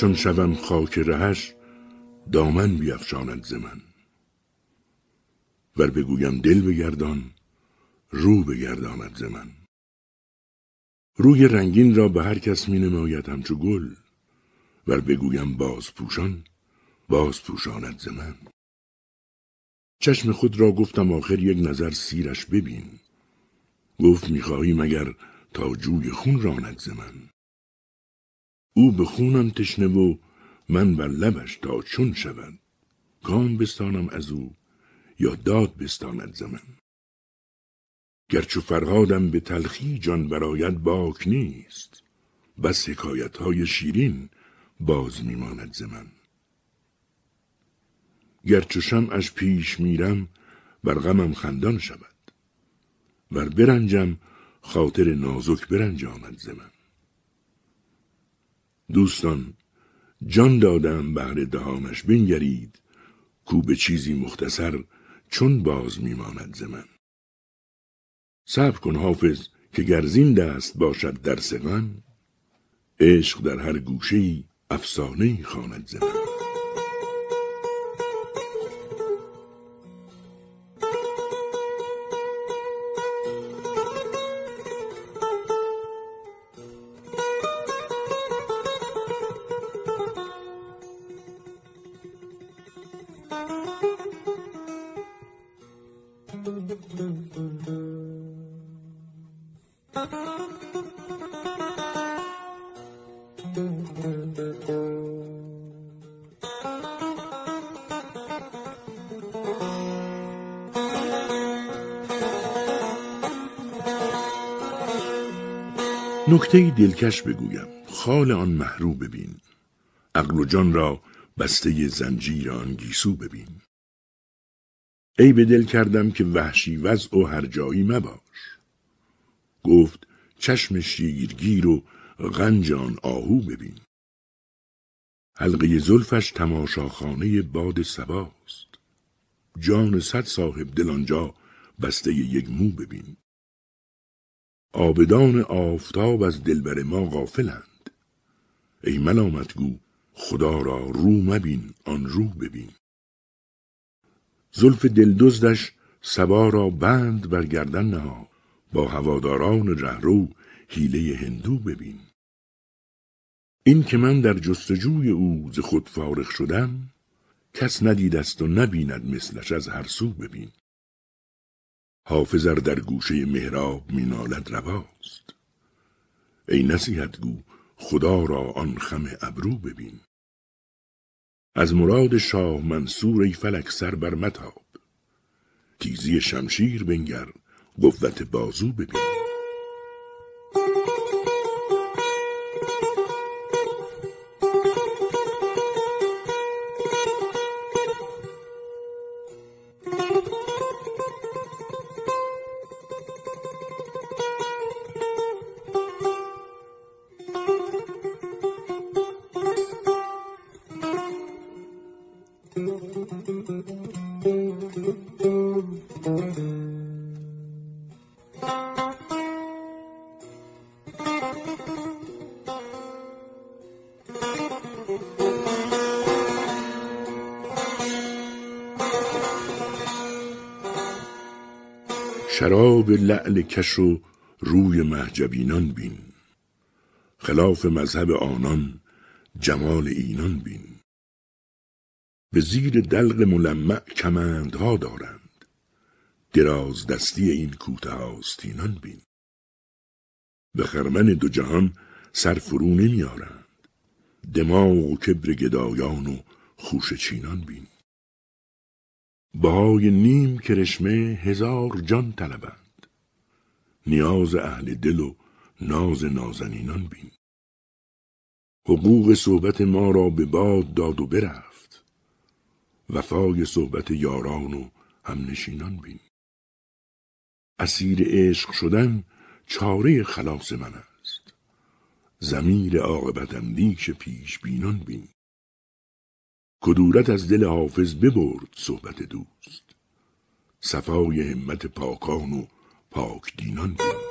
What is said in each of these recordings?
چون شوم خاک رهش دامن بیفشاند ز من. ور بگویم دل بگردان رو بگرداند ز من. روی رنگین را به هر کس می نماید همچو گل. ور بگویم باز پوشان باز پوشاند ز من. چشم خود را گفتم آخر یک نظر سیرش ببین. گفت می‌خواهی مگر تا جوی خون راند ز من. او به خونم تشنه و من بر لبش تا چون شود. کام بستانم از او یا داد بستاند ز من. گرچه فرهادم به تلخی جان برایت باک نیست. بس حکایت های شیرین باز میماند ز من. گرچه شمعش پیش میرم بر غمم خندان شود. ور برنجم خاطر نازک برنجاند ز من. دوستان جان دادم بهر دهانش بنگرید کو به چیزی مختصر چون باز میماند ز من. صبر کن حافظ که گرزین دست باشد در سغن عشق در هر گوشه ای افسانه ای خواند ز نکته دلکش بگویم. خال آن محرو ببین. عقل و جان را بسته زنجیر آن گیسو ببین. ای به دل کردم که وحشی وضع و هر جایی مباش. گفت چشم شیرگیر و غنج آن آهو ببین. حلقه زلفش تماشاخانه باد سباست. جان صد صاحب دل آنجا بسته یک مو ببین. آبدان آفتاب از دلبر ما غافلند. ای ملامتگو خدا را رو مبین آن رو ببین. زلف دلدزدش سبا را بند بر گردن نها با هواداران رهرو حیله هندو ببین. این که من در جستجوی او ز خود فارغ شدم کس ندیدست و نبیند مثلش از هر سو ببین. حافظ ار در گوشه محراب مینالد رواست. ای نصیحت گو خدا را آن خم ابرو ببین. از مراد شاه منصور ای فلک سر بر متاب. تیزی شمشیر بنگر قوت بازو ببین. شراب لعل کش و روی محجبینان بین. خلاف مذهب آنان جمال اینان بین. به زیر دلق ملمع کمندها دارند دراز دستی این کوته آستینان بین. به خرمن دو جهان سر فرو نمیارند دماغ و کبر گدایان و خوش چینان بین. بهای نیم کرشمه هزار جان طلبند. نیاز اهل دل و ناز نازنینان بین. حقوق صحبت ما را به باد داد و برفت. وفای صحبت یاران و همنشینان بین. اسیر عشق شدن چاره خلاص من است. زمیر عاقبت اندیش پیش بینان بین. کدورت از دل حافظ ببرد صحبت دوست. صفای همت پاکان و پاک دینان بین.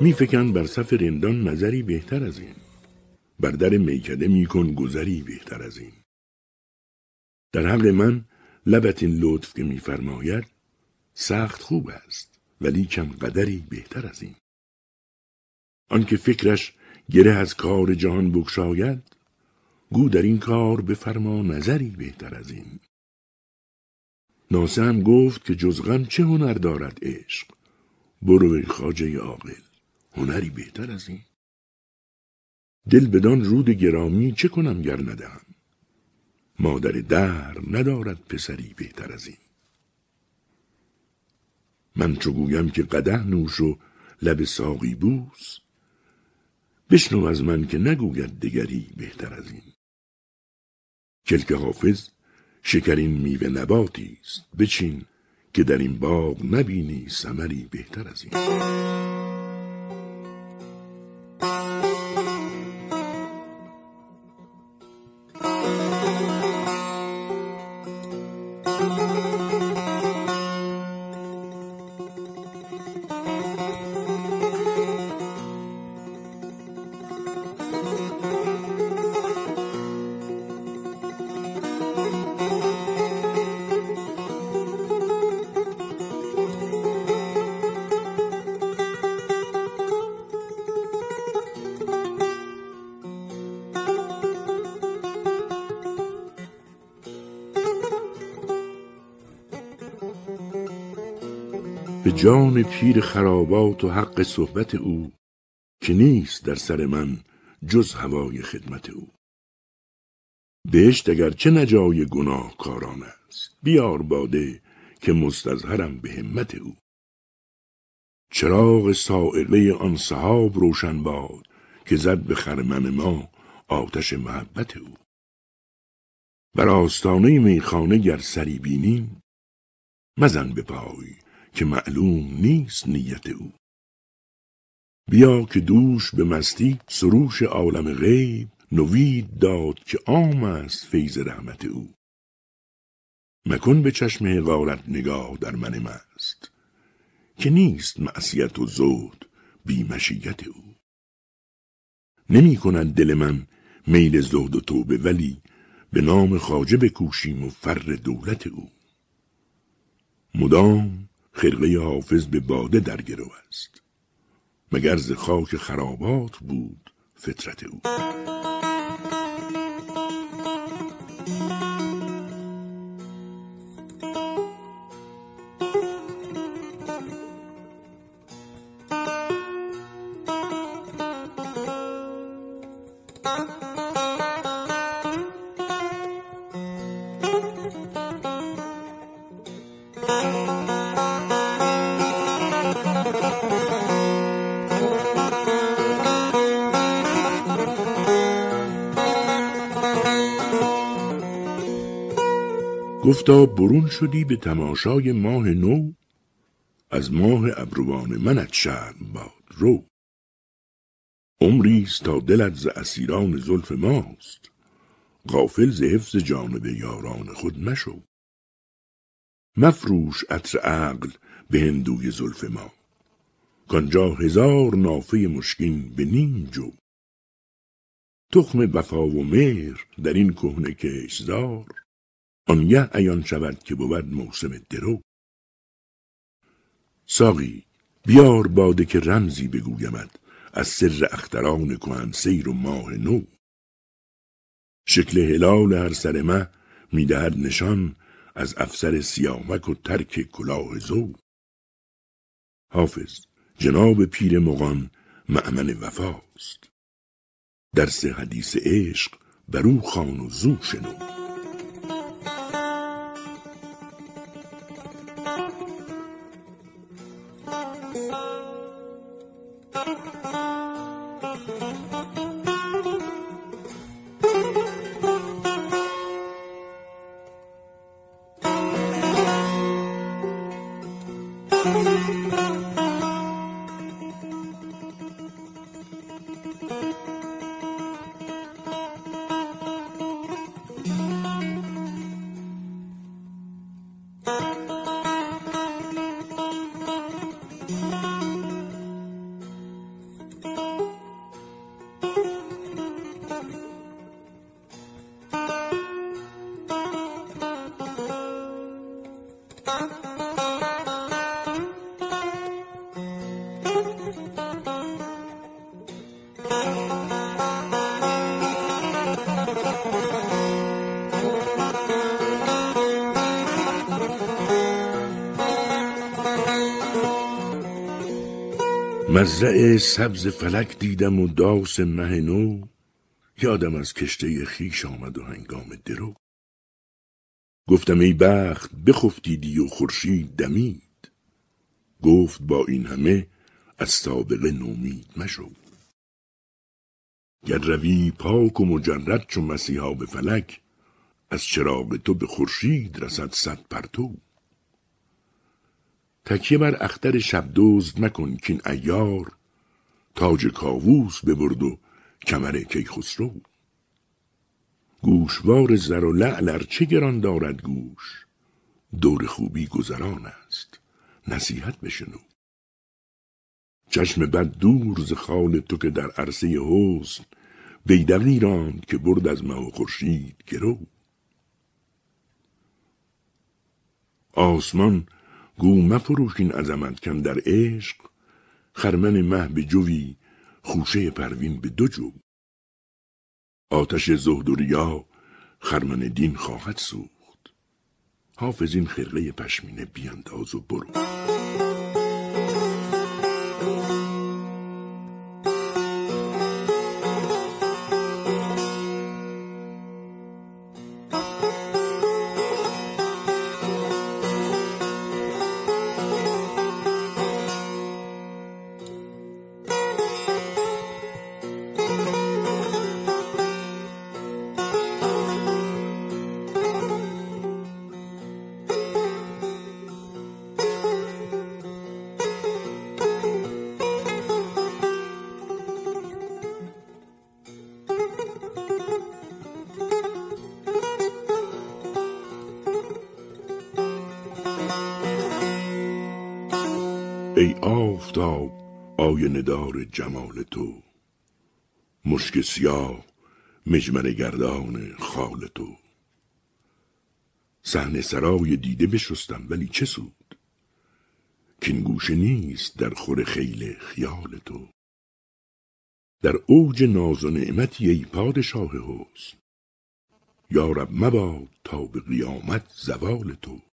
میفکن بر صف رندان نظری بهتر از این. بر در میکده میکن گذری بهتر از این. در حق من لبت این لطف که میفرماید سخت خوب است ولی کم قدری بهتر از این. آنکه فکرش گره از کار جهان بگشاید گو در این کار بفرما نظری بهتر از این. ناسه هم گفت که جز غم چه هنر دارد عشق؟ برو خاجه عاقل. هنری بهتر از این. دل بدان رود گرامی چه کنم گر ندهم؟ مادر در ندارد پسری بهتر از این. من چو گویم که قده نوش و لب ساقی بوس بشنو از من که نگوید دگری بهتر از این. کلک حافظ شکرین میوه نباتی است بچین که در این باغ نبینی ثمری بهتر از این. جان پیر خرابات و حق صحبت او که نیست در سر من جز هوای خدمت او. بهشت اگر چه نجای گناه کاران است بیار باده که مستظهرم به همت او. چراغ سائله آن صحاب روشن باد که زد به خرمن ما آتش محبت او. بر آستانه میخانه گر سری بینیم مزن به پای که معلوم نیست نیت او. بیا که دوش به مستی سروش عالم غیب نوید داد که عام است فیض رحمت او. مکن به چشم حقارت نگاه در من مست که نیست معصیت و زود بی مشیت او. نمی کند دل من میل زهد و توبه ولی به نام خاجه بکوشیم و فر دولت او. مدام خرقه حافظ به باده در گرو است. مگر ز خاک خرابات بود فطرت او؟ گفتا برون شدی به تماشای ماه نو از ماه ابروان منت شرم باد رو. عمریست تا دلت ز اسیران زلف ماست غافل ز حفظ جانب یاران خود مشو. مفروش عطر عقل به هندوی زلف ما کانجا هزار نافه مشکین به نیم جو. تخم وفا و مهر در این کهنه کشزار آنگه ایان شود که بود موسم درو. ساقی بیار باده که رمزی بگویمد از سر اختران کهن سیر و ماه نو. شکل هلال هر سر مه می‌دهد نشان از افسر سیامک و ترک کلاه زو. حافظ جناب پیر مغان معمن وفاست. درس حدیث عشق برو خان و زو شنو. Thank you. مزرع سبز فلک دیدم و داس مه نو. یادم از کشته خیش آمد و هنگام درو. گفتم ای بخت بخفتیدی و خورشید دمید. گفت با این همه از سابقه نومید مشو. گر روی پاک و مجرد چون مسیحا به فلک از چراغ تو به خورشید رسد صد پرتو. تکیه بر اختر شب دزد مکن کین ایار تاج کاووس ببرد و کمر کیخسرو. گوشوار زر و لعل چه گران دارد گوش؟ دور خوبی گذران است نصیحت بشنو. چشم بد دور ز خال تو که در عرصه حسن بیدقی راند که برد از مه و خورشید گرو. آسمان گو مفروش این عظمت کم در عشق خرمن مه به جوی خوشه پروین به دو جو. آتش زهد و ریا خرمن دین خواهد سوخت. حافظ این خرقه پشمینه بیانداز و برو. ای آفتاب آینه دار جمال تو. مشک سیاه مجمر گردان خال تو. صحنه سرای دیده بشستم ولی چه سود؟ کین گوشه نیست در خور خیل خیال تو. در اوج ناز و نعمتی ای پادشاه حسن. یارب مباد تا به قیامت زوال تو.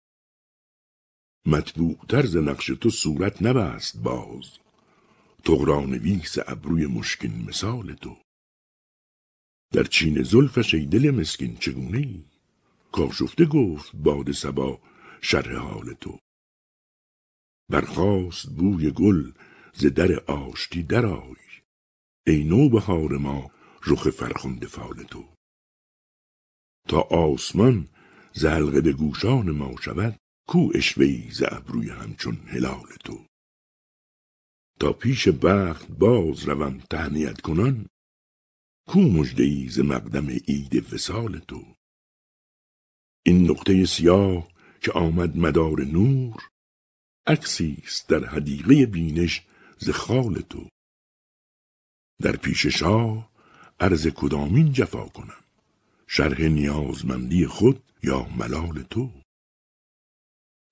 مطبوع ز نقش تو صورت نبست باز. تغران ویس ابروی مشکین مثال تو. در چین زلفش ای دل مسکین چگونه ای؟ کاشفته گفت باد سبا شرح حال تو. برخاست بوی گل ز در آشتی درآی. ای نوبهار ما رخ فرخنده فال تو. تا آسمان ز به گوشان ما شود کو اشوهی ز ابروی همچون هلال تو. تا پیش بخت باز روم تهنیت کنان کو مژده ز مقدم عید وسال تو. این نقطه سیاه که آمد مدار نور عکسی است در حدیقه بینش ز خال تو. در پیش شاه عرض کدامین جفا کنم شرح نیازمندی خود یا ملال تو.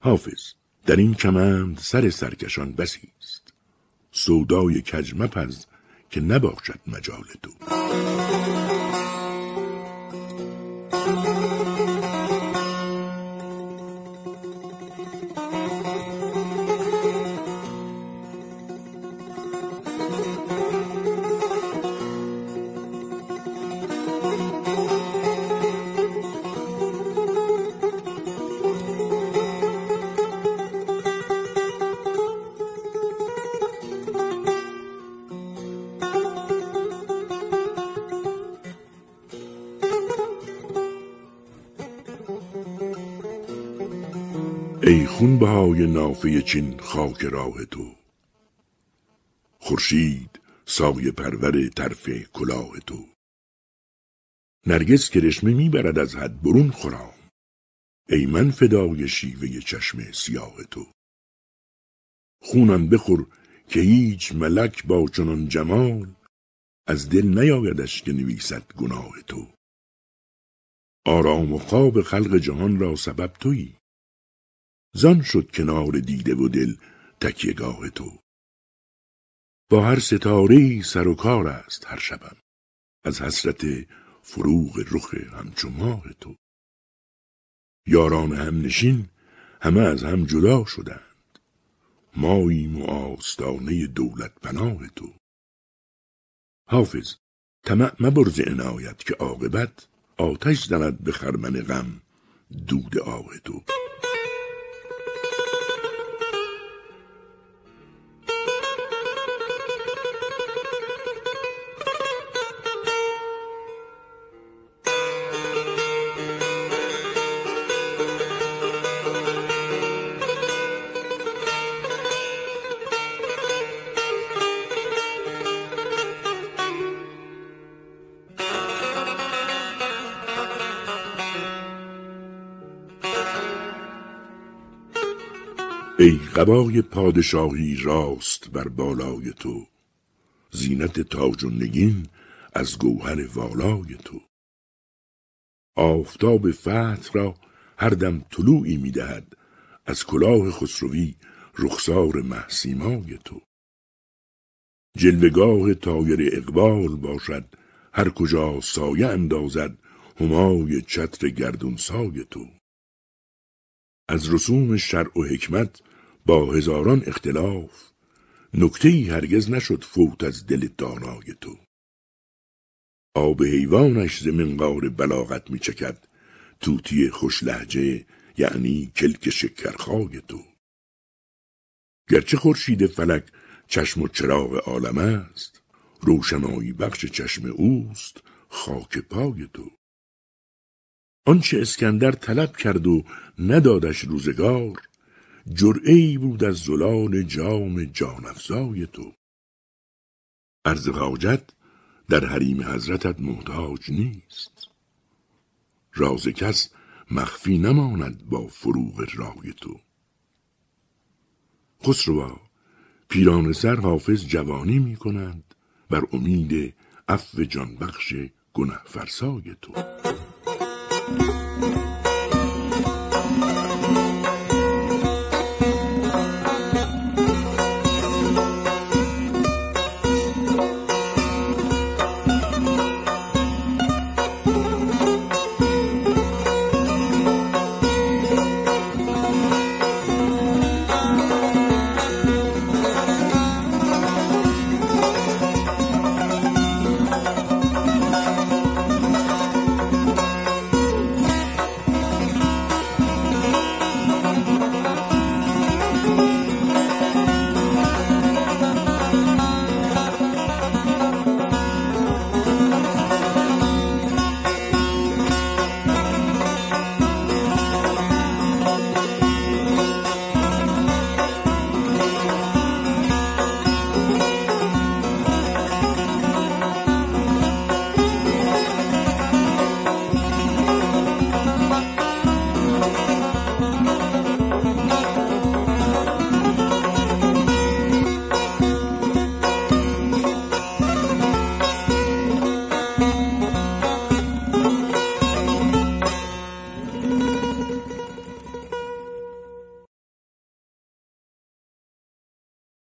حافظ در این کمند سر سرکشان بسی است. سودای کج مپز که نباشد مجال تو. ای خونبهای نافه چین خاک راه تو. خورشید سایه پرور طرف کلاه تو. نرگس کرشمه می‌برد از حد برون خورام ای من فدای شیوه چشم سیاه تو. خونم بخور که هیچ ملک با چنان جمال از دل نیایدش که نویسد گناه تو. آرام و خواب خلق جهان را سبب تویی. زان شد کنار دیده و دل تکیهگاه تو. با هر ستاره سر و کار است هر شبم از حسرت فروغ رخ همچو ماه تو. یاران هم نشین همه از هم جدا شدند. ماییم و آستانه دولت پناه تو. حافظ طمع مبرز عنایت که عاقبت آتش زند به خرمن غم دود آه تو. ای قبای پادشاهی راست بر بالای تو زینت تاج و نگین از گوهر والای تو. آفتاب فتح را هر دم طلوعی می‌دهد از کلاه خسروی رخسار محسیمای تو. جلوگاه تایر اقبال باشد هر کجا سایه اندازد همای چتر گردون سای تو. از رسوم شرع و حکمت با هزاران اختلاف نکته هرگز نشد فوت از دل دانای تو. آب حیوانش ز منقار بلاغت می چکد توتی خوش لحجه یعنی کلک شکرخای تو. گرچه خورشید فلک چشم و چراغ عالم است روشنایی بخش چشم اوست خاک پای تو. آنچه اسکندر طلب کرد و ندادش روزگار جرعه بود از زلال جام جانفزای تو. عرض حاجت در حریم حضرتت محتاج نیست. راز کس مخفی نماند با فروغ رای تو. خسروا پیران سر حافظ جوانی می کنند بر امید عفو جان بخش گنه فرسای تو.